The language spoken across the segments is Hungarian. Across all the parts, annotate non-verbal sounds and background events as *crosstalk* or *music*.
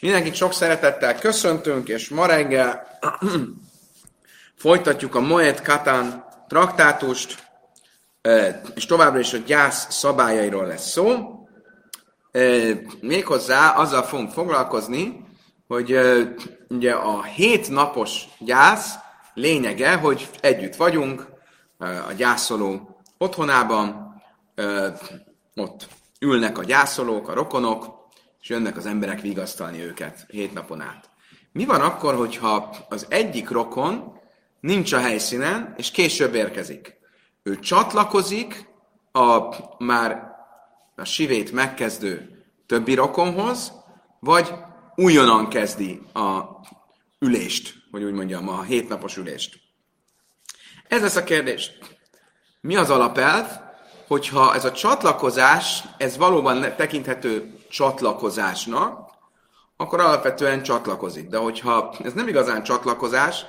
Mindenkit sok szeretettel köszöntünk, és ma reggel *clears throat* folytatjuk a Moet Katán traktátust, és továbbra is a gyász szabályairól lesz szó. Méghozzá azzal fogunk foglalkozni, hogy ugye a hét napos gyász lényege, hogy együtt vagyunk a gyászoló otthonában, ott ülnek a gyászolók, a rokonok, és jönnek az emberek vigasztalni őket hét napon át. Mi van akkor, hogyha az egyik rokon nincs a helyszínen, és később érkezik? Ő csatlakozik a már a sivét megkezdő többi rokonhoz, vagy újonnan kezdi a ülést, hogy úgy mondjam, a hétnapos ülést. Ez lesz a kérdés. Mi az alapelv, hogyha ez a csatlakozás, ez valóban tekinthető csatlakozásnak, akkor alapvetően csatlakozik. De hogyha ez nem igazán csatlakozás,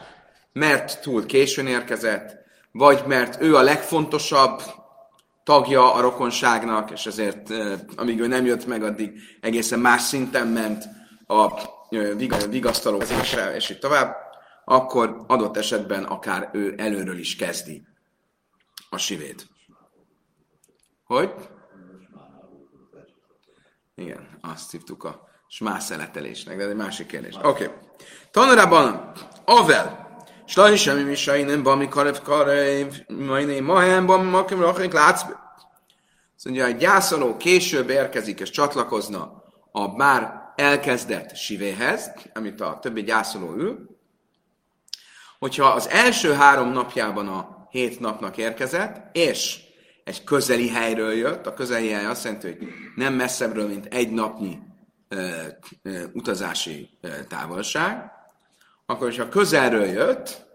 mert túl későn érkezett, vagy mert ő a legfontosabb tagja a rokonságnak, és ezért amíg ő nem jött meg, addig egészen más szinten ment a vigasztalózásra, és így tovább, akkor adott esetben akár ő előről is kezdi a sivét. Hogy? Igen, azt hívtuk a smászeletelésnek, de ez egy másik kérdés. Oké. Okay. Tanulában, avel, Slaj semmi misainen, bami karev karev, majné mahem, bami makem rachik látsz. Szóval, a gyászoló később érkezik és csatlakozna a már elkezdett sivéhez, amit a többi gyászoló ül, hogyha az első három napjában a hét napnak érkezett, és egy közeli helyről jött, a közeli hely azt jelenti, hogy nem messzebbről, mint egy napnyi ö, ö, utazási ö, távolság, akkor hogyha közelről jött,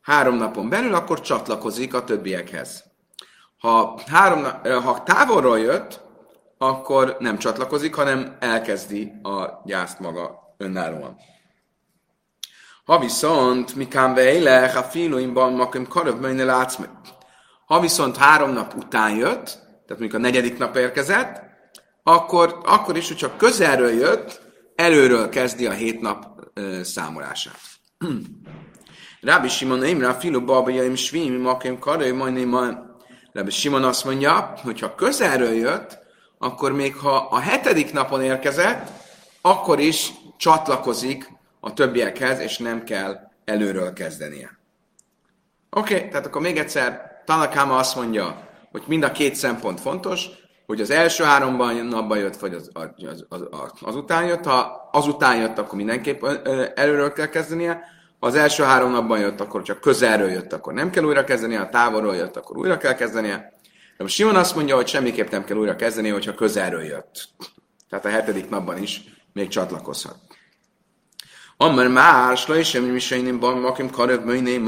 három napon belül, akkor csatlakozik a többiekhez. Ha, három, ha távolról jött, akkor nem csatlakozik, hanem elkezdi a gyászt maga önállóan. Ha viszont mikán vejle, ha filuimban makem karöv melyne látsz. Ha viszont három nap után jött, tehát mondjuk a negyedik nap érkezett, akkor, akkor is, hogyha közelről jött, előről kezdi a hét nap ö, számolását. *clears throat* Rabbi Simon Imra, filu babajaim svim, makem karöv, majdnem ma. Rabbi Simon azt mondja, hogy ha közelről jött, akkor még ha a hetedik napon érkezett, akkor is csatlakozik a többiekhez, és nem kell előről kezdenie. Oké, okay, tehát akkor még egyszer Tanakáma azt mondja, hogy mind a két szempont fontos, hogy az első háromban napban jött, vagy az, az, az, az, azután jött. Ha azután jött, akkor mindenképp előről kell kezdenie. Ha az első három napban jött, akkor csak közelről jött, akkor nem kell újra kezdenie. Ha távolról jött, akkor újra kell kezdenie. De most Simon azt mondja, hogy semmiképp nem kell újra kezdeni, hogyha közelről jött. Tehát a hetedik napban is még csatlakozhat. Amar más, la is semmi misejném, makim karöv möjném,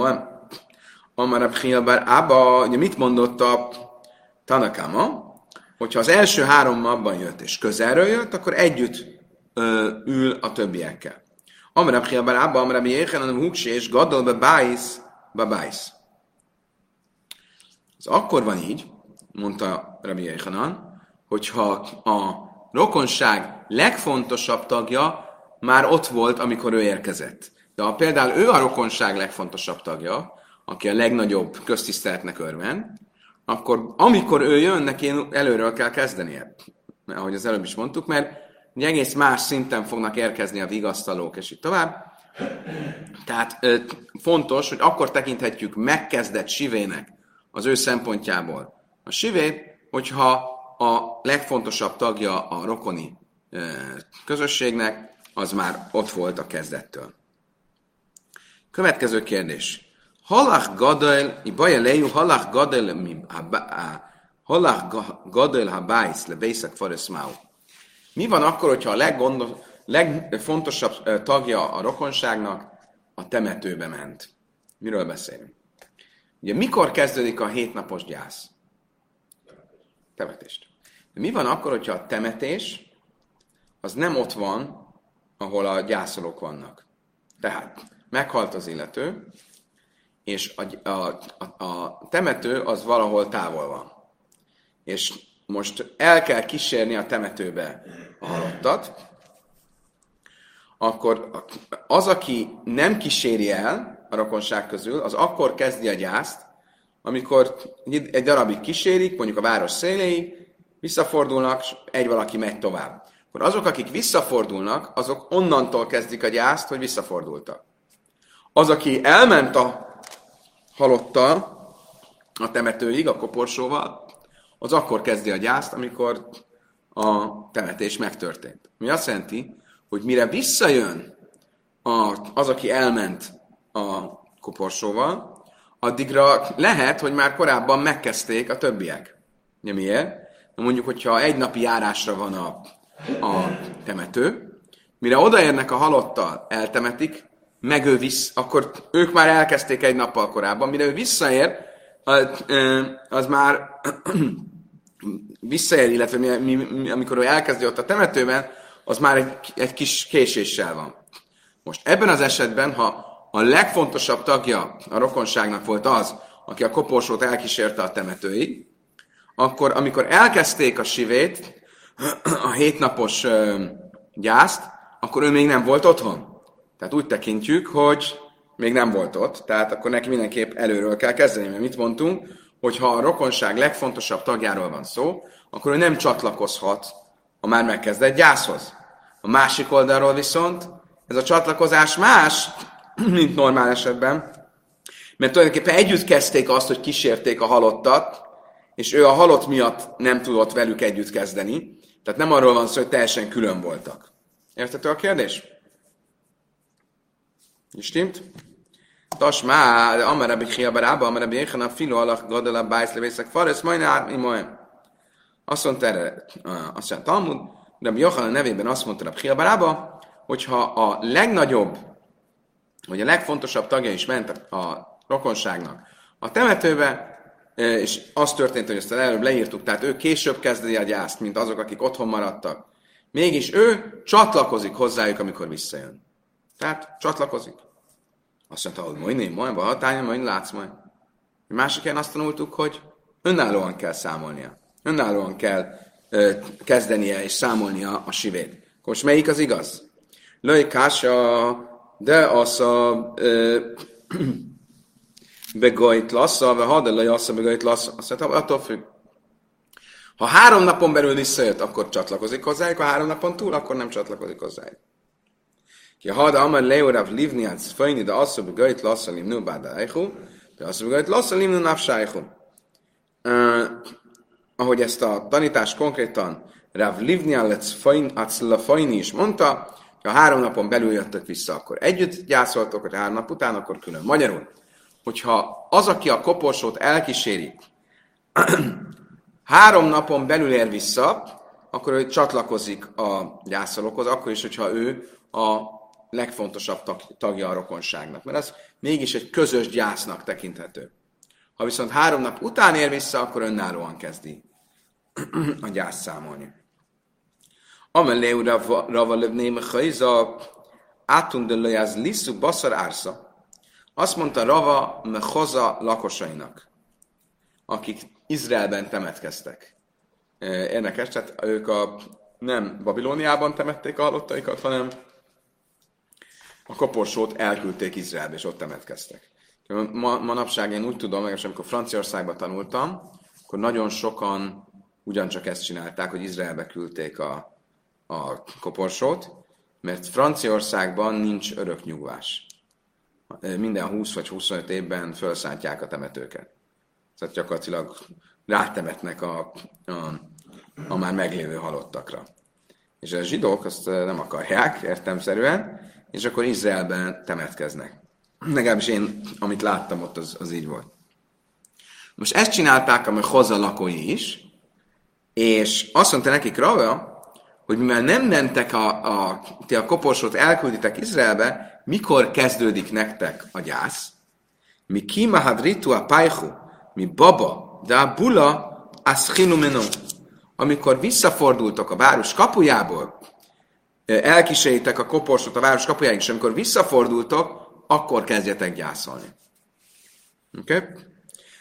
Amar Abchia bár Ába, ugye mit mondott a Tanakama? Hogyha az első három napban jött és közelről jött, akkor együtt ö, ül a többiekkel. Amar Abchia bár Ába, Amar Jéhenan Hukse és Gadol be Bájsz. Ez akkor van így, mondta Rabbi Jéhanan, hogyha a rokonság legfontosabb tagja már ott volt, amikor ő érkezett. De ha például ő a rokonság legfontosabb tagja, aki a legnagyobb köztiszteletnek örven, akkor amikor ő jön, neki előről kell kezdenie. Ahogy az előbb is mondtuk, mert ugye egész más szinten fognak érkezni a vigasztalók, és így tovább. Tehát fontos, hogy akkor tekinthetjük megkezdett sivének az ő szempontjából a sivét, hogyha a legfontosabb tagja a rokoni közösségnek, az már ott volt a kezdettől. Következő kérdés. Halach gadol, i baja leju, halach gadol, halach gadol habájsz, le bészak mau. Mi van akkor, hogyha a leggondos, legfontosabb tagja a rokonságnak a temetőbe ment? Miről beszélünk? Ugye mikor kezdődik a hétnapos gyász? Temetést. De mi van akkor, hogyha a temetés az nem ott van, ahol a gyászolók vannak? Tehát meghalt az illető, és a, a, a, a temető az valahol távol van. És most el kell kísérni a temetőbe a halottat, akkor az, aki nem kíséri el a rokonság közül, az akkor kezdi a gyászt, amikor egy darabig kísérik, mondjuk a város széléig, visszafordulnak, és egy valaki megy tovább. Akkor azok, akik visszafordulnak, azok onnantól kezdik a gyászt, hogy visszafordultak. Az, aki elment a halottal, a temetőig, a koporsóval, az akkor kezdi a gyászt, amikor a temetés megtörtént. Mi azt jelenti, hogy mire visszajön az, aki elment a koporsóval, addigra lehet, hogy már korábban megkezdték a többiek. Ugye miért? Na mondjuk, hogyha egy napi járásra van a, a temető, mire odaérnek a halottal, eltemetik, meg ő visz, akkor ők már elkezdték egy nappal korábban, mire ő visszaér, az, már *clears throat* visszaér, illetve mi, mi, mi, amikor ő elkezdi ott a temetőben, az már egy, egy kis késéssel van. Most ebben az esetben, ha a legfontosabb tagja a rokonságnak volt az, aki a koporsót elkísérte a temetőig, akkor amikor elkezdték a sivét, *clears throat* a hétnapos gyászt, akkor ő még nem volt otthon. Tehát úgy tekintjük, hogy még nem volt ott, tehát akkor neki mindenképp előről kell kezdeni, mert mit mondtunk, hogy ha a rokonság legfontosabb tagjáról van szó, akkor ő nem csatlakozhat a már megkezdett gyászhoz. A másik oldalról viszont ez a csatlakozás más, *clears throat* mint normál esetben, mert tulajdonképpen együtt kezdték azt, hogy kísérték a halottat, és ő a halott miatt nem tudott velük együtt kezdeni. Tehát nem arról van szó, hogy teljesen külön voltak. Értető a kérdés? Stimmt? Das má, amar rabbi Chia barába, amar rabbi Yechana filo alak gadala bájsz levészek fares, majd át, mi majd. Azt mondta erre, azt mondta Talmud, Rabbi Yochanan nevében azt mondta Rabbi Chia barába, hogyha a legnagyobb, vagy a legfontosabb tagja is ment a rokonságnak a temetőbe, és az történt, hogy ezt előbb leírtuk, tehát ő később kezdi a gyászt, mint azok, akik otthon maradtak. Mégis ő csatlakozik hozzájuk, amikor visszajön. Tehát csatlakozik. Azt mondta, hogy majd én, majd hatája, majd látsz majd. Másik helyen azt tanultuk, hogy önállóan kell számolnia. Önállóan kell ö, kezdenie és számolnia a sivét. Akkor most melyik az igaz? Löj kása, de az a *clears throat* begajt lassza, vagy ha de löj assza begajt lassza. Azt mondta, attól függ. Ha három napon belül visszajött, akkor csatlakozik hozzájuk, ha három napon túl, akkor nem csatlakozik hozzájuk. Ki had amar leorav livni az szfajni, de asszó begajt lassza limnu báda eichu, de asszó begajt lassza limnu nafsájchu. Ahogy ezt a tanítást konkrétan Rav Livni Fajni is mondta, ha három napon belül jöttök vissza, akkor együtt gyászoltok, hogy három nap után, akkor külön. Magyarul, hogyha az, aki a koporsót elkíséri, *clears throat* három napon belül ér vissza, akkor ő csatlakozik a gyászolókhoz, akkor is, hogyha ő a legfontosabb tagja a rokonságnak, mert az mégis egy közös gyásznak tekinthető. Ha viszont három nap után ér vissza, akkor önállóan kezdi *clears throat* a gyász számolni. Amelé rava lövné mechaiza átun de az liszuk baszar ársza. Azt mondta Rava Mechoza lakosainak, akik Izraelben temetkeztek. Érdekes, tehát ők a, nem Babilóniában temették a halottaikat, hanem a koporsót elküldték Izraelbe, és ott temetkeztek. Ma, manapság én úgy tudom, meg amikor Franciaországban tanultam, akkor nagyon sokan ugyancsak ezt csinálták, hogy Izraelbe küldték a, a koporsót, mert Franciaországban nincs örök nyugvás. Minden 20 vagy 25 évben felszálltják a temetőket. Tehát gyakorlatilag rátemetnek a, a, a már meglévő halottakra. És a zsidók azt nem akarják, értemszerűen, és akkor Izraelben temetkeznek. Legalábbis én, amit láttam ott, az, az így volt. Most ezt csinálták a hoza lakói is, és azt mondta nekik Rava, hogy mivel nem mentek a, a, ti a koporsót elkülditek Izraelbe, mikor kezdődik nektek a gyász? Mi kimahadritu a pajhu, mi baba, de a bula, aschinu. Amikor visszafordultok a város kapujából, elkíséritek a koporsót a város kapujáig, és amikor visszafordultok, akkor kezdjetek gyászolni. Oké? Okay?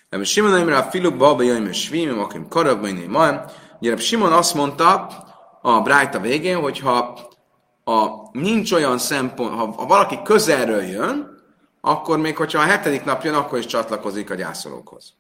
Nem Simon nem rá filuk balba jöjjön, és svim, akim karabba, ma. Ugye Simon azt mondta a Brájta végén, hogyha a, nincs olyan szempont, ha, ha valaki közelről jön, akkor még hogyha a hetedik nap jön, akkor is csatlakozik a gyászolókhoz.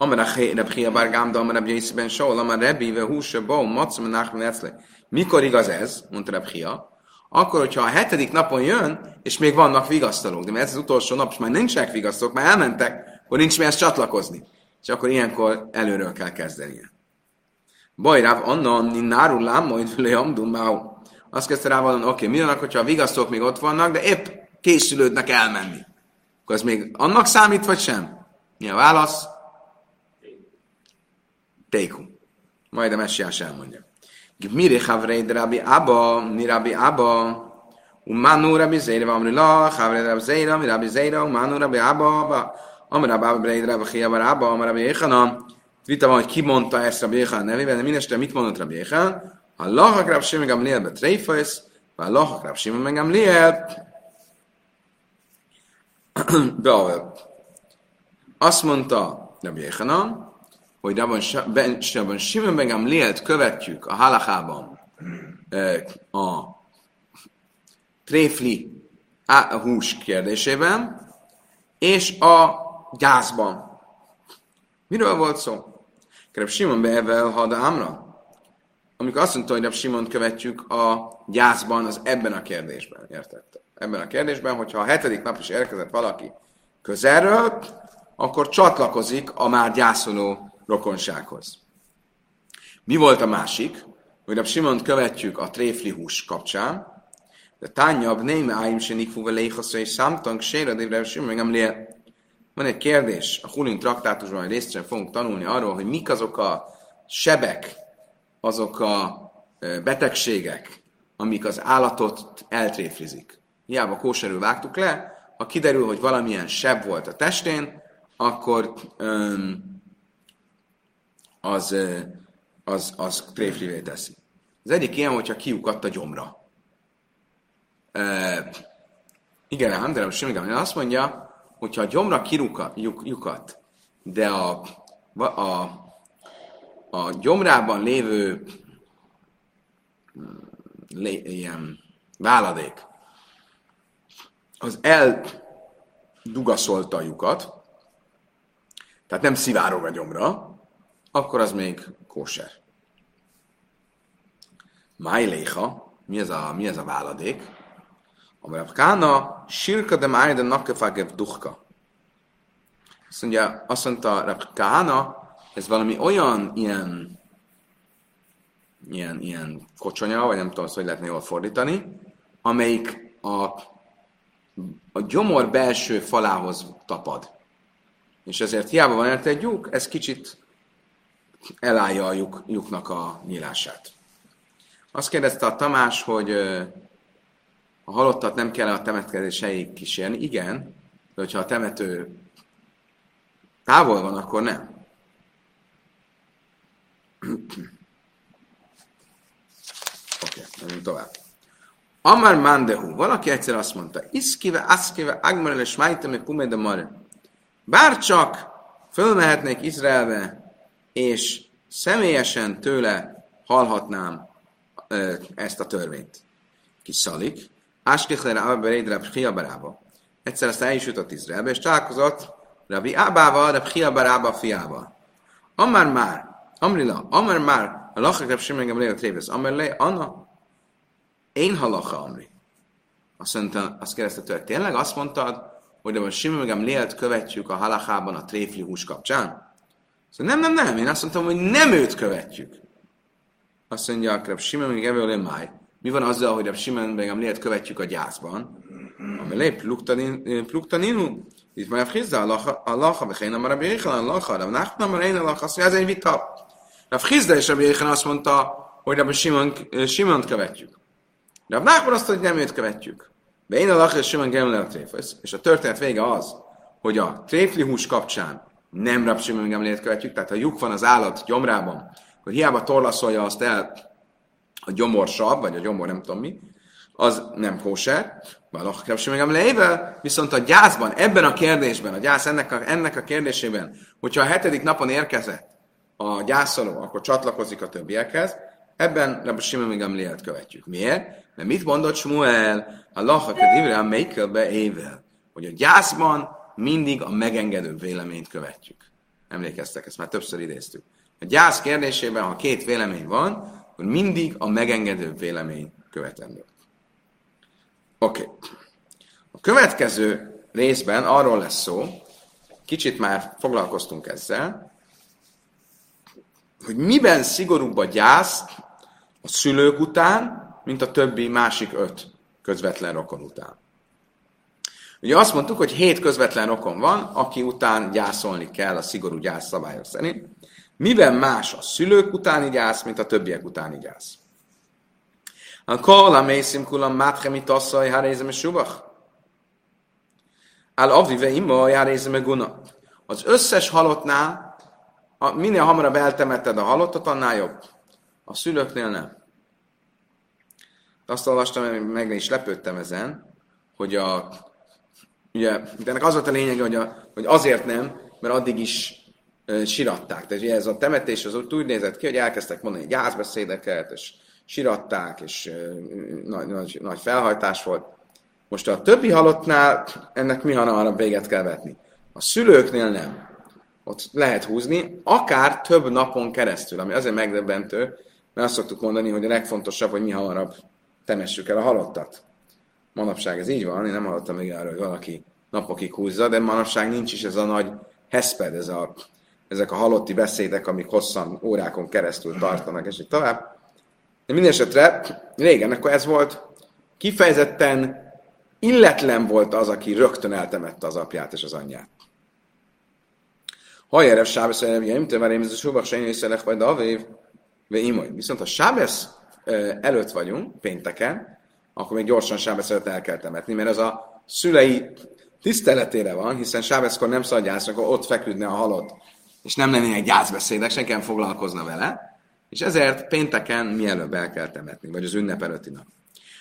Amara Reb Chia Bar Gamda, Amara Reb Jézben Saul, Amara Rebi, Ve Húsa, Bau, Macam, Nachman, Ecle. Mikor igaz ez, mondta Reb Chia? Akkor, hogyha a hetedik napon jön, és még vannak vigasztalók, de mert ez az utolsó nap, és már nincsenek vigasztalók, már elmentek, akkor nincs mihez csatlakozni. És akkor ilyenkor előről kell kezdenie. Bajráv, Anna, nárul lám, majd vele amdum, Azt kezdte rá valami, oké, okay, mi van, hogyha a vigasztók még ott vannak, de épp készülődnek elmenni. Akkor ez még annak számít, vagy sem? Mi a válasz? Téku. Majd a messiás elmondja. Miri havreid Rabbi Abba, mi Rabbi Abba, Umanu Rabbi Zeira, Amri La, Havreid Rabbi Zeira, mi Rabbi Zeira, Umanu Rabbi Abba, Amri Rabbi Abba, Breid Rabbi Chia Bar Abba, Amri Rabbi Echana. Vita van, hogy ki mondta ezt Rabbi Echana nevében, de mindeste mit mondott Rabbi Echana? Allah Rabbi Shimon Gamliel betreifajsz, Allah Rabbi Shimon Gamliel *clears throat* Beavel. Azt mondta Rabbi Echana, hogy Rabban Simon ben Gamlielt követjük a halachában a tréfli a hús kérdésében, és a gyászban. Miről volt szó? Kerep Simon beevel hadámra? Amikor azt mondta, hogy Rab Simon követjük a gyászban, az ebben a kérdésben, értette? Ebben a kérdésben, hogyha a hetedik nap is érkezett valaki közelről, akkor csatlakozik a már gyászoló rokonsághoz. Mi volt a másik? Hogy a Simont követjük a tréfli hús kapcsán, de tányabb néme áim se nikfuva léhaszra és számtank sére, de Simon nem lé. Van egy kérdés, a Hulin traktátusban egy részt fogunk tanulni arról, hogy mik azok a sebek, azok a betegségek, amik az állatot eltréflizik. Hiába kóserül vágtuk le, ha kiderül, hogy valamilyen seb volt a testén, akkor um, az, az, az tréflivé teszi. Az egyik ilyen, hogyha kiukadt a gyomra. E, igen, ám, de semmi azt mondja, hogyha a gyomra lyukat, de a, a, a gyomrában lévő lé, ilyen váladék, az eldugaszolta a lyukat, tehát nem szivárog a gyomra, akkor az még kóser. Májléha, mi ez a, mi ez a váladék? A Kána, sirka de májda nakefágev duhka. Azt mondja, azt mondta Rab Kána, ez valami olyan ilyen, ilyen, ilyen kocsonya, vagy nem tudom, hogy lehetne jól fordítani, amelyik a, a gyomor belső falához tapad. És ezért hiába van egy lyuk, ez kicsit elállja a lyuk, lyuknak a nyílását. Azt kérdezte a Tamás, hogy a halottat nem kell a temetkezés helyig kísérni. Igen, de hogyha a temető távol van, akkor nem. *clears throat* Oké, okay, tovább. Amar Mandehu, valaki egyszer azt mondta, Iszkive, Aszkive, Agmarele, Smajteme, Kumede, Mare. Bárcsak fölmehetnék Izraelbe, és személyesen tőle hallhatnám ezt a törvényt. Kis szalik, Áskichlere Aberéd Hiabarába. Egyszer aztán el is jutott Izraelbe, és találkozott Rabbi Ábával, Rab Hiabarába fiával. Amár már, Amrila, Amár már, a lachak Rab Simon Gamliel Trévesz, Amár le, Anna, én halacha Amri. Azt mondta, azt kérdezte tőle, tényleg azt mondtad, hogy a Simon Gamlielt követjük a halachában a tréfli hús kapcsán? Szóval nem, nem, nem, én azt mondtam, hogy nem őt követjük. Azt mondja, akkor Simon még ebből máj. Mi van azzal, hogy a Simon meg lehet követjük a gyászban? Ami lép pluktaninu, itt már frizza Allah, vagy én nem a Rabbi a Allah, de a én Allah, azt mondja, ez egy vita. A Frizda és Rabbi azt mondta, hogy a Simon, Simont követjük. De a Nachman azt hogy nem őt követjük. De én a és Simon Gemler És a történet vége az, hogy a tréfli hús kapcsán nem Rab Simon Gamlielt követjük, tehát ha lyuk van az állat gyomrában, hogy hiába torlaszolja azt el a gyomorsabb, vagy a gyomor nem tudom mi, az nem kóser, valaki Rab Simon Gamliel, viszont a gyászban, ebben a kérdésben, a gyász ennek a, ennek a kérdésében, hogyha a hetedik napon érkezett a gyászoló, akkor csatlakozik a többiekhez, Ebben Rabbi Simon Gamlielt követjük. Miért? Mert mit mondott Smuel? A lachakedivre a Meikelbe ével. Hogy a gyászban mindig a megengedő véleményt követjük. Emlékeztek, ezt már többször idéztük. A gyász kérdésében, ha két vélemény van, akkor mindig a megengedő vélemény követendő. Oké. Okay. A következő részben arról lesz szó, kicsit már foglalkoztunk ezzel, hogy miben szigorúbb a gyász a szülők után, mint a többi másik öt közvetlen rokon után. Ugye azt mondtuk, hogy hét közvetlen rokon van, aki után gyászolni kell a szigorú gyász szabályok szerint. Miben más a szülők utáni gyász, mint a többiek utáni gyász? A kola mészim kulam mátremi tasszai hárézem subach. Áll avive imma járézem guna. Az összes halottnál, a, minél hamarabb eltemetted a halottat, annál jobb. A szülőknél nem. Azt olvastam, meg is lepődtem ezen, hogy a Ugye, de ennek az volt a lényege, hogy, a, hogy azért nem, mert addig is e, siratták. Tehát ez a temetés az úgy, úgy nézett ki, hogy elkezdtek mondani gyászbeszédeket, és siratták, és e, nagy, nagy, nagy felhajtás volt. Most a többi halottnál ennek mi hamarabb véget kell vetni. A szülőknél nem. Ott lehet húzni, akár több napon keresztül, ami azért megdöbbentő, mert azt szoktuk mondani, hogy a legfontosabb, hogy mi hamarabb temessük el a halottat. Manapság ez így van, én nem hallottam még arról, hogy valaki napokig húzza, de manapság nincs is ez a nagy heszped, ez a, ezek a halotti beszédek, amik hosszan, órákon keresztül tartanak, és így tovább. De minden esetre régen akkor ez volt, kifejezetten illetlen volt az, aki rögtön eltemette az apját és az anyját. Ha erre Sábesz, nem te én ez a subak se vagy Davév, Viszont a Sábesz előtt vagyunk, pénteken, akkor még gyorsan Sábeszeret el kell temetni, mert ez a szülei tiszteletére van, hiszen Sábeszkor nem szabad gyászra, akkor ott feküdne a halott, és nem lennének gyászbeszédek, senki nem foglalkozna vele, és ezért pénteken mielőbb el kell temetni, vagy az ünnep előtti nap.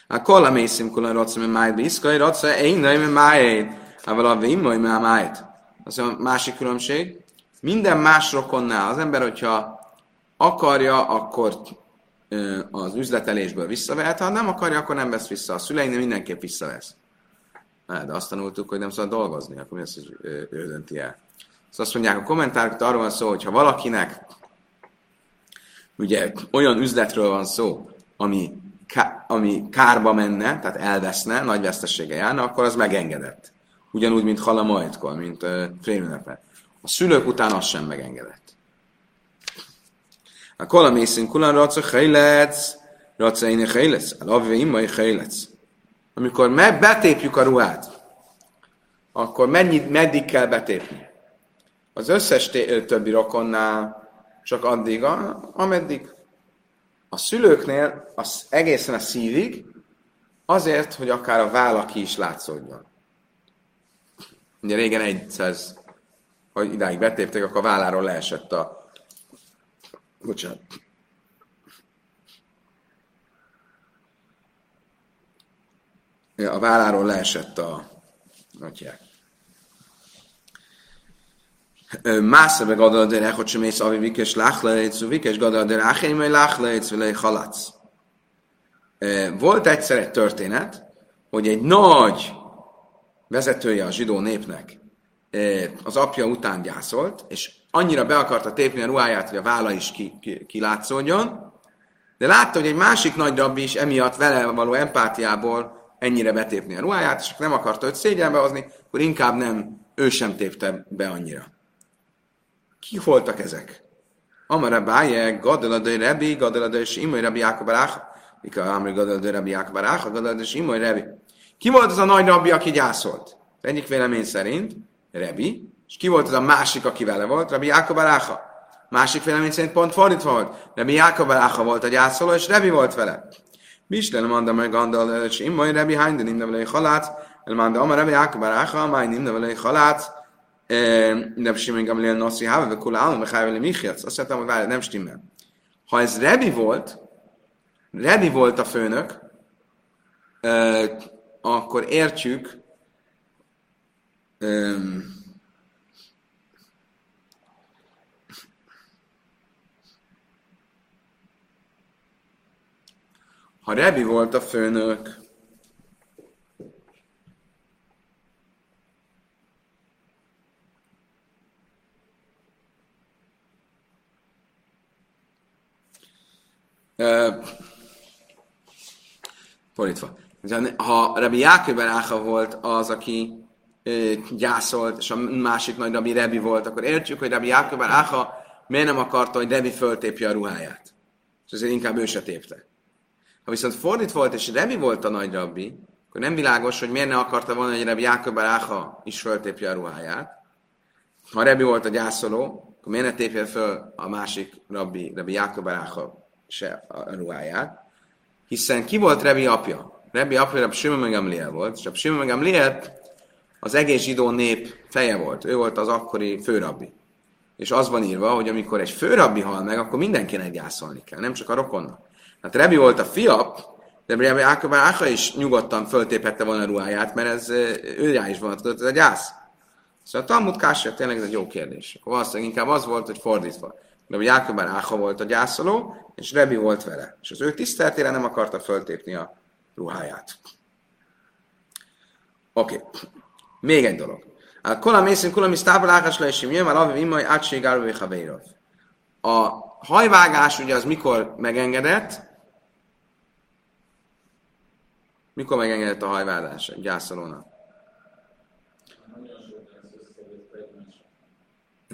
A kolla mészim kula rocsa, mert májt biszkai rocsa, én nem májt, ával a vimmai májt. Az a másik különbség. Minden más rokonnál az ember, hogyha akarja, akkor az üzletelésből visszavehet, ha nem akarja, akkor nem vesz vissza. A szüleinél mindenképp visszavesz. De azt tanultuk, hogy nem szabad dolgozni, akkor mi az, hogy ő dönti el. Szóval azt mondják, a kommentárok arról van szó, hogy ha valakinek ugye olyan üzletről van szó, ami, ká, ami kárba menne, tehát elveszne, nagy vesztesége járna, akkor az megengedett. Ugyanúgy, mint halamajtkor, mint uh, félünnepe. A szülők után az sem megengedett. A kola mészin kulan raca hejlec, raca én hejlec, a lavve immai hejlec. Amikor me betépjük a ruhát, akkor mennyi, meddig kell betépni? Az összes többi rokonnál csak addig, ameddig. A szülőknél az egészen a szívig, azért, hogy akár a válla ki is látszódjon. Ugye régen egyszer, hogy idáig betépték, akkor a válláról leesett a Bocsánat. A válláról leesett a... Nagyják. Másza meg adal a hogy sem ész avi vikes láchlejtsz, vikes gadal a én majd láchlejtsz, vele halatsz. Volt egyszer egy történet, hogy egy nagy vezetője a zsidó népnek az apja után gyászolt, és annyira be akarta tépni a ruháját, hogy a válla is ki, ki, kilátszódjon, de látta, hogy egy másik nagy rabbi is emiatt vele való empátiából ennyire betépni a ruháját, és nem akarta őt szégyenbe hozni, akkor inkább nem, ő sem tépte be annyira. Ki voltak ezek? Amara Báje, Gadaladai Rebi, Gadaladai Simai Rebi Jákob Ráha, Mika Amri Gadaladai Rebi Jákob Ráha, Gadaladai Simai Rebi. Ki volt az a nagy rabbi, aki gyászolt? Egyik vélemény szerint Rebi, és ki volt az a másik, aki vele volt? Rabbi Jákob Aláha. Másik vélemény szerint pont fordítva volt. Rabbi Jákob Aláha volt a gyászoló, és Rebi volt vele. Mislen mondta meg Gandal, és én majd Rebi Hányde nem nevelé halát, elmondta, amar Rabbi Jákob Aláha, majd nem nevelé halát, nem stimmel Gamliel Nossi Háve, Kula Állam, Háve Michiac. Azt mondtam, hogy várj, nem stimmel. Ha ez Rebi volt, Rebi volt a főnök, akkor értjük, Ha Rebi volt a főnök, fordítva. Ha Rabbi Jákob Áha volt az, aki ö, gyászolt, és a másik nagy Rabbi Rebi volt, akkor értjük, hogy Rabbi Jákob Áha miért nem akarta, hogy Rebi föltépje a ruháját. És ezért inkább ő se tépte. Ha viszont fordít volt, és Rebi volt a nagy rabbi, akkor nem világos, hogy miért ne akarta volna, hogy Rebi Jákob Áha is föltépje a ruháját. Ha Rebi volt a gyászoló, akkor miért ne tépje föl a másik rabbi, Rebi Jákob Áha se a ruháját, hiszen ki volt Rebi apja? Rebi apja Reb Simon meg volt, és Reb Simon meg az egész zsidó nép feje volt. Ő volt az akkori főrabbi. És az van írva, hogy amikor egy főrabbi hal meg, akkor mindenkinek gyászolni kell, nem csak a rokonnak. Hát Rebi volt a fia, de Rebi Ákaba Áka is nyugodtan föltéphette volna a ruháját, mert ez ő rá is vonatkozott, ez a gyász. Szóval a Talmud Kássia tényleg ez egy jó kérdés. Valószínűleg inkább az volt, hogy fordítva. De Jákob Áha volt a gyászoló, és Rebi volt vele. És az ő tiszteltére nem akarta föltépni a ruháját. Oké. Okay. Még egy dolog. A kola mészünk, kola mi ágás le, és jön már A hajvágás ugye az mikor megengedett? Mikor megengedett a hajvágás egy gyászolónak?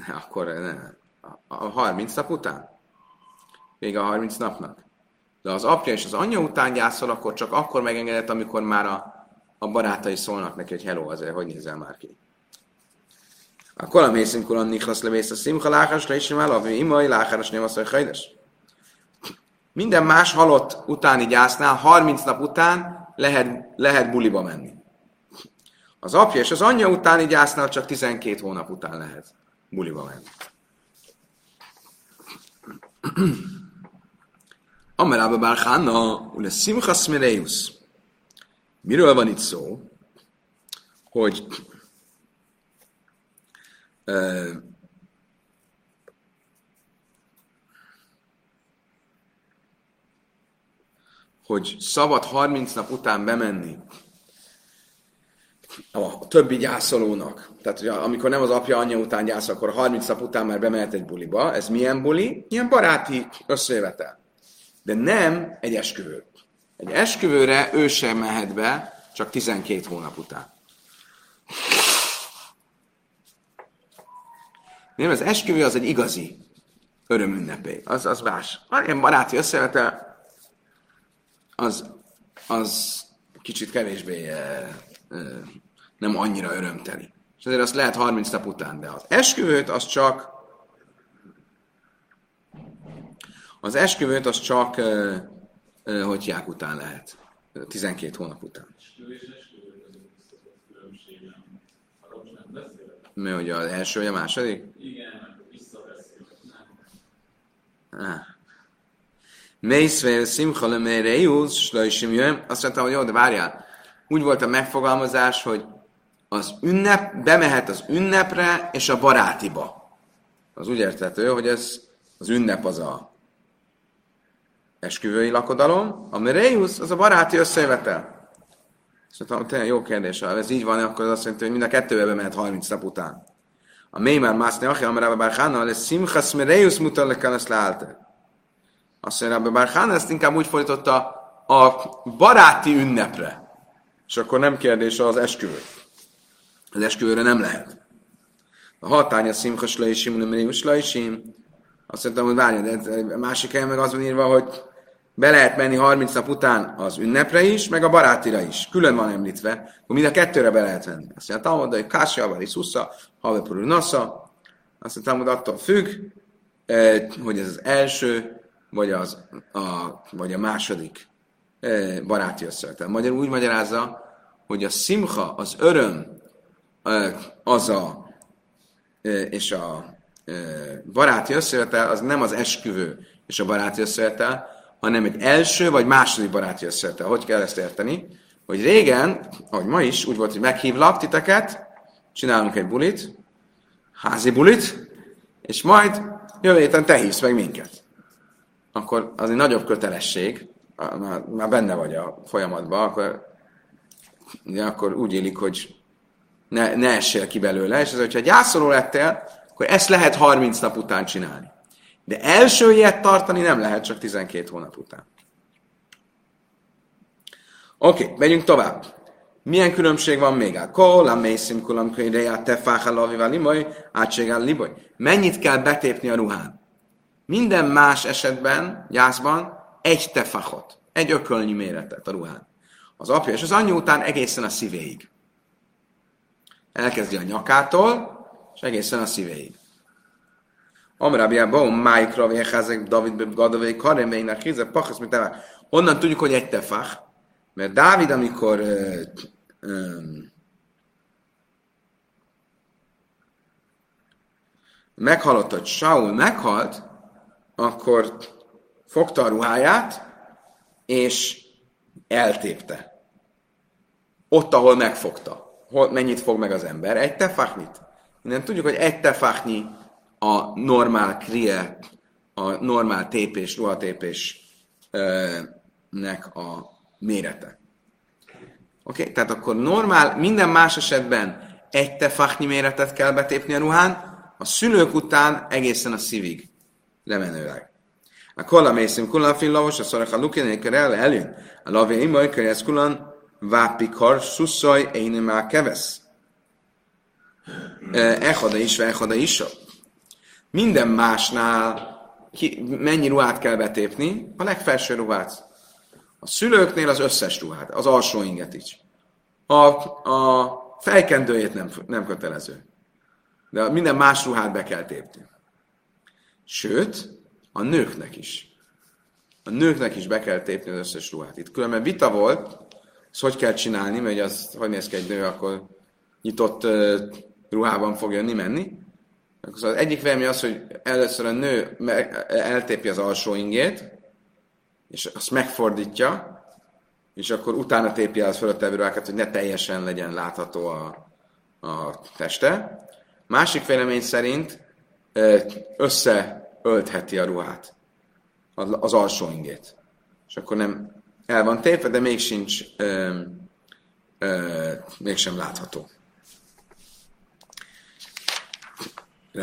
Akkor nem a 30 nap után? Vége a 30 napnak. De az apja és az anyja után gyászol, akkor csak akkor megengedett, amikor már a, a barátai szólnak neki, hogy hello, azért hogy nézel már ki. A kolam észünk kolam nichasz levész a szimcha láhás le is alavi imai láháras nem az, hogy Minden más halott utáni gyásznál 30 nap után lehet, lehet buliba menni. Az apja és az anyja utáni gyásznál csak 12 hónap után lehet buliba menni. Amerába bár Hanna, ule Simcha Smereus. Miről van itt szó? Hogy uh, hogy szabad 30 nap után bemenni a többi gyászolónak. Tehát, hogy amikor nem az apja anyja után gyászol, akkor 30 nap után már bemehet egy buliba. Ez milyen buli? Ilyen baráti összejövetel. De nem egy esküvő. Egy esküvőre ő sem mehet be, csak 12 hónap után. Nem, az esküvő az egy igazi örömünnepé. Az, az más. Ilyen baráti összejövetel, az, az kicsit kevésbé nem annyira örömteli. És azért azt lehet 30 nap után, de az esküvőt az csak az esküvőt az csak uh, uh, hogy után lehet. 12 hónap után. Mi, hogy az első vagy a második? Igen, visszabeszélek. Mészvél szimcha le mérejusz, slajsim jön. Azt mondtam, hogy jó, de várjál. Úgy volt a megfogalmazás, hogy az ünnep, bemehet az ünnepre és a barátiba. Az úgy érthető, hogy ez az ünnep az a esküvői lakodalom, a Mereius az a baráti összejövetel. Szóval tényleg jó kérdés, ha ez így van, akkor az azt jelenti, hogy mind a kettőbe bemehet 30 nap után. A Mémár Mászni Achi, Amarabba Bárhána, lesz Simchas Mereius mutal le kell ezt leállte. Azt mondja, Rabbi Bárhána ezt inkább úgy fordította a baráti ünnepre. És akkor nem kérdés az esküvő. Az esküvőre nem lehet. A hatánya szimchas leisim, nem rémus leisim. Azt mondtam, hogy várj, de másik helyen meg az van írva, hogy be lehet menni 30 nap után az ünnepre is, meg a barátira is. Külön van említve, hogy mind a kettőre be lehet venni. Azt mondja, Talmud, hogy Kásja, vagy Szusza, Havepurú Nasza. Azt mondja, Talmud attól függ, eh, hogy ez az első, vagy, az, a, vagy a második eh, baráti összevetel. Magyarul úgy magyarázza, hogy a szimcha, az öröm, az a, és a baráti összevetel, az nem az esküvő és a baráti összevetel, hanem egy első vagy második baráti összevetel. Hogy kell ezt érteni? Hogy régen, ahogy ma is, úgy volt, hogy meghívlak titeket, csinálunk egy bulit, házi bulit, és majd jövő héten te hívsz meg minket. Akkor az egy nagyobb kötelesség, már, már benne vagy a folyamatban, akkor, de akkor úgy élik, hogy ne, ne essél ki belőle, és ez, hogyha gyászoló lettél, akkor ezt lehet 30 nap után csinálni. De első ilyet tartani nem lehet csak 12 hónap után. Oké, okay, megyünk tovább. Milyen különbség van még? A kol, a mészim kulam könyreja, te fáhalavival limoj, átségál liboly. Mennyit kell betépni a ruhán? Minden más esetben, gyászban, egy tefachot, egy ökölnyi méretet a ruhán. Az apja és az anyja után egészen a szívéig. Elkezdi a nyakától, és egészen a szívéig. Amrábia Baum, Májkra, Véházek, David, Gadavé, Karemének, Hizek, Pachasz, mint Onnan tudjuk, hogy egy tefach, mert Dávid, amikor ö, ö, meghallott, hogy Saul meghalt, akkor fogta a ruháját, és eltépte. Ott, ahol megfogta. Hol, mennyit fog meg az ember? Egy tefachnit. Innen tudjuk, hogy egy tefachnyi a normál krie, a normál tépés, ruhatépésnek a mérete. Oké, okay? tehát akkor normál, minden más esetben egy tefachnyi méretet kell betépni a ruhán, a szülők után egészen a szívig lemenőleg. A kolla mészim kulan fillavos, a szorach a lukinéker el eljön. A lavé imaj, ez kulan vápikar, szuszaj, én már kevesz. Echada is, echada is. Minden másnál ki, mennyi ruhát kell betépni? A legfelső ruhát. A szülőknél az összes ruhát, az alsó inget is. A, a fejkendőjét nem, nem kötelező. De minden más ruhát be kell tépni. Sőt, a nőknek is. A nőknek is be kell tépni az összes ruhát. Itt különben vita volt, ezt hogy kell csinálni, mert az, hogy néz ki egy nő, akkor nyitott uh, ruhában fog jönni, menni. Az egyik vélemény az, hogy először a nő eltépi az alsó ingét, és azt megfordítja, és akkor utána tépi az fölöttevő ruhákat, hogy ne teljesen legyen látható a, a teste. Másik vélemény szerint összeöltheti a ruhát, az alsó ingét. És akkor nem el van tépve, de még sincs, ö, ö, mégsem látható.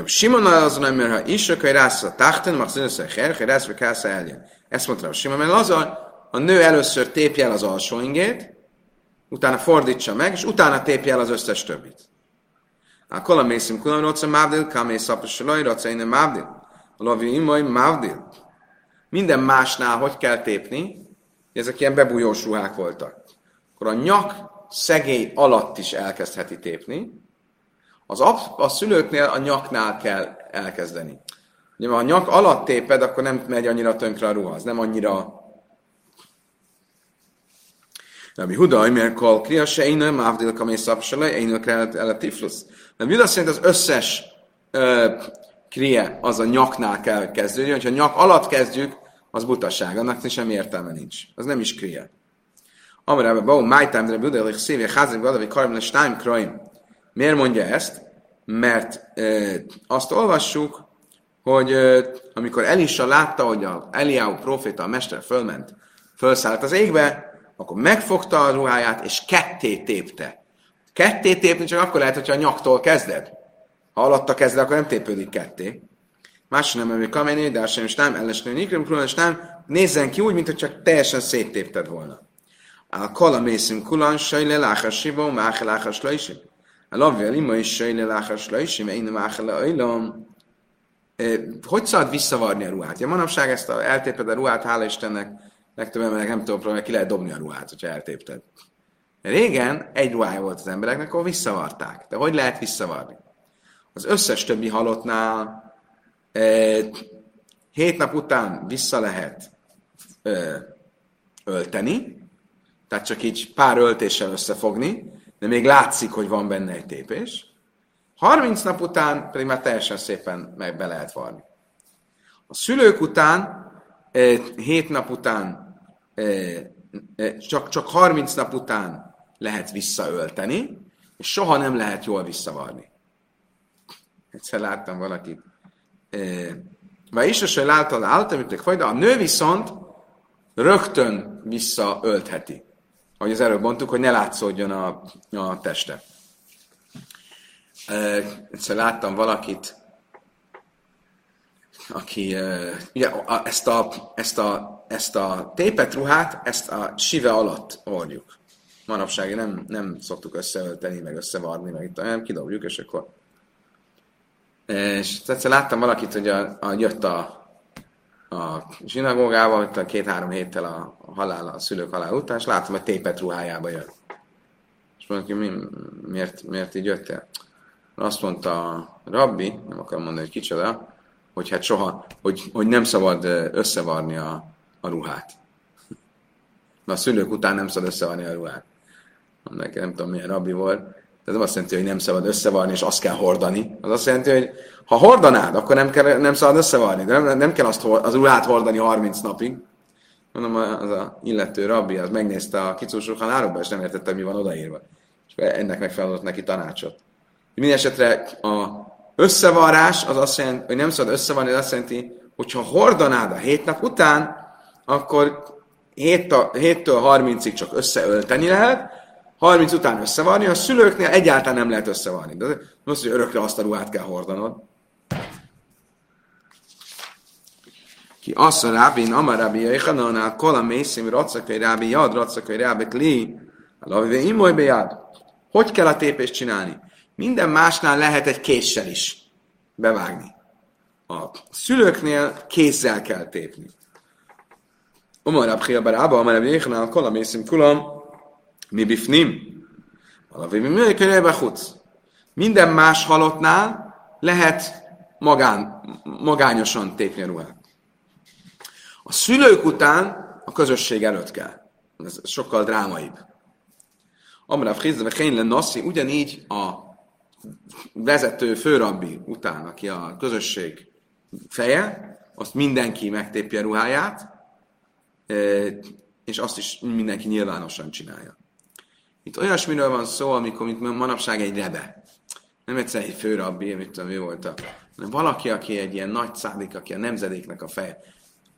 Simon azon, mert ha is, akkor rász a tachten, maximum a her, hogy rász, eljön. Ezt mondta Simon, mert azon a nő először tépje el az alsó ingét, utána fordítsa meg, és utána tépje el az összes többit. A mészim kulam roca mávdil, kamé szaposolaj, roca innen mávdil. A lavi imaj mávdil. Minden másnál hogy kell tépni? Ezek ilyen bebújós ruhák voltak. Akkor a nyak szegély alatt is elkezdheti tépni, az ap, a szülőknél a nyaknál kell elkezdeni. Ugye, ha a nyak alatt téped, akkor nem megy annyira tönkre a ruha, az nem annyira Rabbi Huda, mert kol kria se én mávdil kamé szapsele, én el tiflusz. De Huda szerint az összes ö, kria az a nyaknál kell kezdődni, hogyha nyak alatt kezdjük, az butaság, annak sem értelme nincs. Az nem is kria. Amarában, bau, májtám, de hogy szívja, házrik, valahogy karmele, stáim, kraim. Miért mondja ezt? Mert ö, azt olvassuk, hogy ö, amikor Elisa látta, hogy a Eliáú proféta, a mester fölment, fölszállt az égbe, akkor megfogta a ruháját, és ketté tépte. Ketté tépni csak akkor lehet, hogyha a nyaktól kezded. Ha alatta kezded, akkor nem tépődik ketté. Más nem, hogy kamené, de sem is nem, ellesnő nikrim, és nem, nézzen ki úgy, mintha csak teljesen széttépted volna. A kala mészim kulan, sajle sibó, máhe láchas lajsim. A lavja lima is sajle láchas lajsim, én máhe lajlom. Hogy szabad visszavarni a ruhát? Ja, manapság ezt a, eltéped a ruhát, hála Istennek, legtöbb emberek nem tudom, probléma, ki lehet dobni a ruhát, hogyha eltépted. Régen egy ruhája volt az embereknek, akkor visszavarták. De hogy lehet visszavarni? Az összes többi halottnál hét nap után vissza lehet ölteni, tehát csak így pár öltéssel összefogni, de még látszik, hogy van benne egy tépés. 30 nap után pedig már teljesen szépen meg be lehet varni. A szülők után, hét nap után csak, csak 30 nap után lehet visszaölteni, és soha nem lehet jól visszavarni. Egyszer láttam valakit. Vagy is, hogy láttad, álltam, mint a nő viszont rögtön visszaöltheti. Ahogy az előbb mondtuk, hogy ne látszódjon a, a teste. Egyszer láttam valakit, aki ugye ezt a, ezt a, ezt a tépet ruhát, ezt a sive alatt oldjuk. Manapság nem, nem szoktuk összeölteni, meg összevarni, meg itt, hanem kidobjuk, és akkor és egyszer láttam valakit, hogy a, a, jött a, a zsinagógába, ott a két-három héttel a, halál, a szülők halál után, és láttam, hogy tépet ruhájába jött. És mondjuk, mi, miért, miért így jöttél? Azt mondta a rabbi, nem akarom mondani, hogy kicsoda, hogy hát soha, hogy, hogy nem szabad összevarni a, a ruhát. Na a szülők után nem szabad összevarni a ruhát. Nem, nem tudom, milyen rabbi volt. Ez nem azt jelenti, hogy nem szabad összevarni, és azt kell hordani. Az azt jelenti, hogy ha hordanád, akkor nem, kell, nem szabad összevarni. De nem, nem kell azt, az ruhát hordani 30 napig. Mondom, az a illető rabbi, az megnézte a kicúsulhan árokba, és nem értette, mi van odaírva. És ennek megfelelődött neki tanácsot. Minden esetre a összevarrás az azt jelenti, hogy nem szabad összevarni, az azt jelenti, hogy ha hordanád a hét nap után, akkor 7-től 30-ig csak összeölteni lehet, 30 után összevarni, a szülőknél egyáltalán nem lehet összevarni. De az, hogy örökre azt a ruhát kell hordanod. Ki azt a rábin, amar rábi jöjjhananál, kola mészim, racakai rábi jad, racakai rábi kli, lavivé imoly bejad. Hogy kell a tépést csinálni? Minden másnál lehet egy késsel is bevágni. A szülőknél kézzel kell tépni. Omar Abkhia Barába, Yechonál, Kola Mészim Kulam, mi bifnim? Valahogy mi Minden más halottnál lehet magán, magányosan tépni a ruhát. A szülők után a közösség előtt kell. Ez sokkal drámaibb. Amrav Chizve Kényle Nassi ugyanígy a vezető főrabbi után, aki a közösség feje, azt mindenki megtépje a ruháját, és azt is mindenki nyilvánosan csinálja. Itt olyasmiről van szó, amikor mint manapság egy rebe. Nem egyszer egy főrabbi, mit tudom, ő volt a, hanem valaki, aki egy ilyen nagy szádik, aki a nemzedéknek a feje.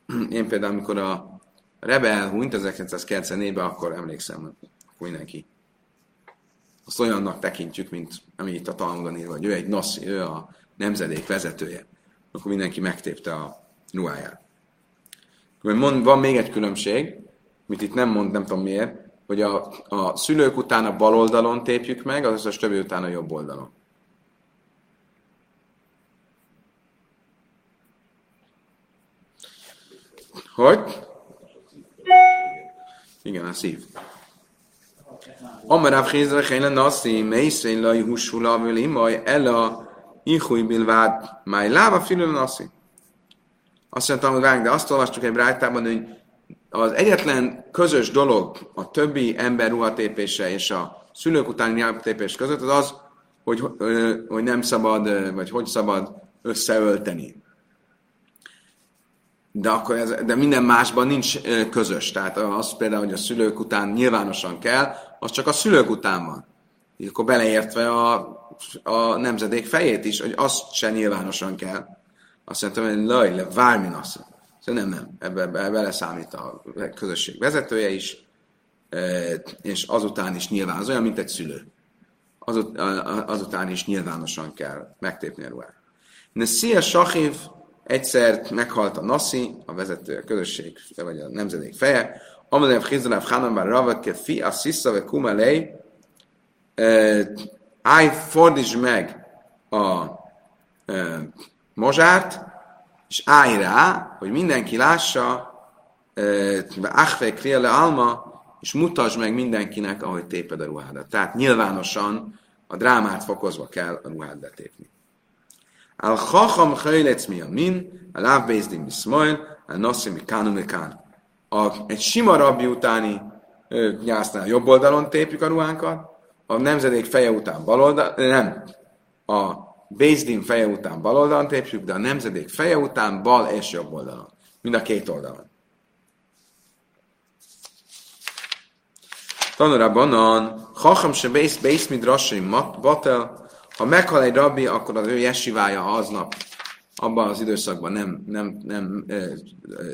*clears throat* Én például, amikor a rebe elhunyt 1994-ben, akkor emlékszem, hogy mindenki azt olyannak tekintjük, mint ami itt a Talmudon írva, hogy ő egy noszi, ő a nemzedék vezetője. Akkor mindenki megtépte a ruháját. Van még egy különbség, mit itt nem mond, nem tudom miért, hogy a, a szülők után a bal oldalon tépjük meg, az összes többi után a jobb oldalon. Hogy? Igen, a szív. Amarav Chizra Chayla Nasi, Meiszein Lai Husula Vilimaj, Ella Ihuj Bilvád, Máj Láva Filő Nasi. Azt mondtam, hogy de azt olvastuk egy brájtában, hogy az egyetlen közös dolog a többi ember ruhatépése és a szülők utáni ruhatépés között az az, hogy, hogy nem szabad, vagy hogy szabad összeölteni. De, akkor ez, de minden másban nincs közös. Tehát az például, hogy a szülők után nyilvánosan kell, az csak a szülők után van. Így akkor beleértve a, a nemzedék fejét is, hogy azt se nyilvánosan kell. Azt mondtam, hogy laj, le, vármin Szóval nem, ebbe, beleszámít a közösség vezetője is, és azután is nyilván, az olyan, mint egy szülő. Azut, azután is nyilvánosan kell megtépni a ruhát. De Szia Sachiv egyszer meghalt a Nasi, a vezető, a közösség, vagy a nemzedék feje, Amalev Chizaláv Hanambar Ravatke fi a Sissa ve Kumalei, állj, fordítsd meg a mozsárt, és állj rá, hogy mindenki lássa, Achve Kriele Alma, és mutasd meg mindenkinek, ahogy téped a ruhádat. Tehát nyilvánosan a drámát fokozva kell a ruhát betépni. Al chacham chajlec mi a min, a lávbézdin mi szmajl, a noszi mi kánu mi kán. A, egy sima rabbi utáni nyásznál jobb oldalon tépjük a ruhánkat, a nemzedék feje után bal oldal, nem, a Bézdin feje után bal oldalon tépjük, de a nemzedék feje után bal és jobb oldalon. Mind a két oldalon. Tanura banan, hacham se bész, bész midrasai batel, ha meghal egy rabbi, akkor az ő jesivája aznap, abban az időszakban nem, nem, nem e, e,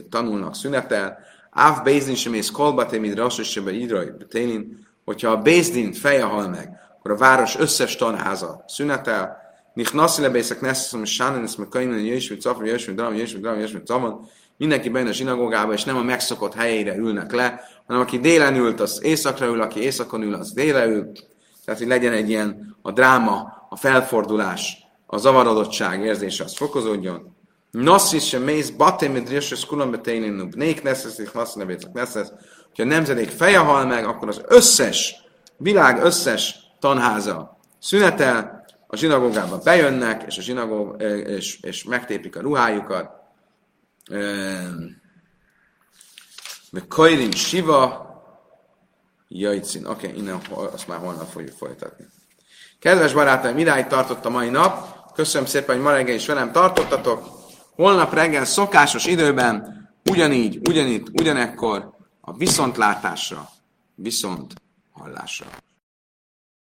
tanulnak, szünetel. Áv Bézdin sem ész kolbatémid rassosebe idrai télin, hogyha a Bézdin feje hal meg, akkor a város összes tanháza szünetel, Nich naszi lebészek neszeszom, és sánen ezt meg kainen, jöjjön, mint cafra, jöjjön, mint dram, jöjjön, mint dram, jöjjön, mint zavon. Mindenki bejön a zsinagógába, és nem a megszokott helyére ülnek le, hanem aki délen ült, az éjszakra ül, aki éjszakon ül, az délre ül. Tehát, hogy legyen egy ilyen a dráma, a felfordulás, a zavarodottság érzése, az fokozódjon. Nossis sem mész, batem, mit rjösses, kulon beténin nub. Nék neszesz, és hasz nevécek neszesz. Ha a nemzedék feje hal meg, akkor az összes, világ összes tanháza szünetel, a zsinagógába bejönnek, és, a zsinagóg, és, és megtépik a ruhájukat. Meg Kairin Siva, Jajcin. Oké, okay, innen azt már holnap fogjuk folytatni. Kedves barátaim, idáig tartott a mai nap. Köszönöm szépen, hogy ma reggel is velem tartottatok. Holnap reggel szokásos időben, ugyanígy, ugyanitt, ugyanekkor a viszontlátásra, viszont hallásra.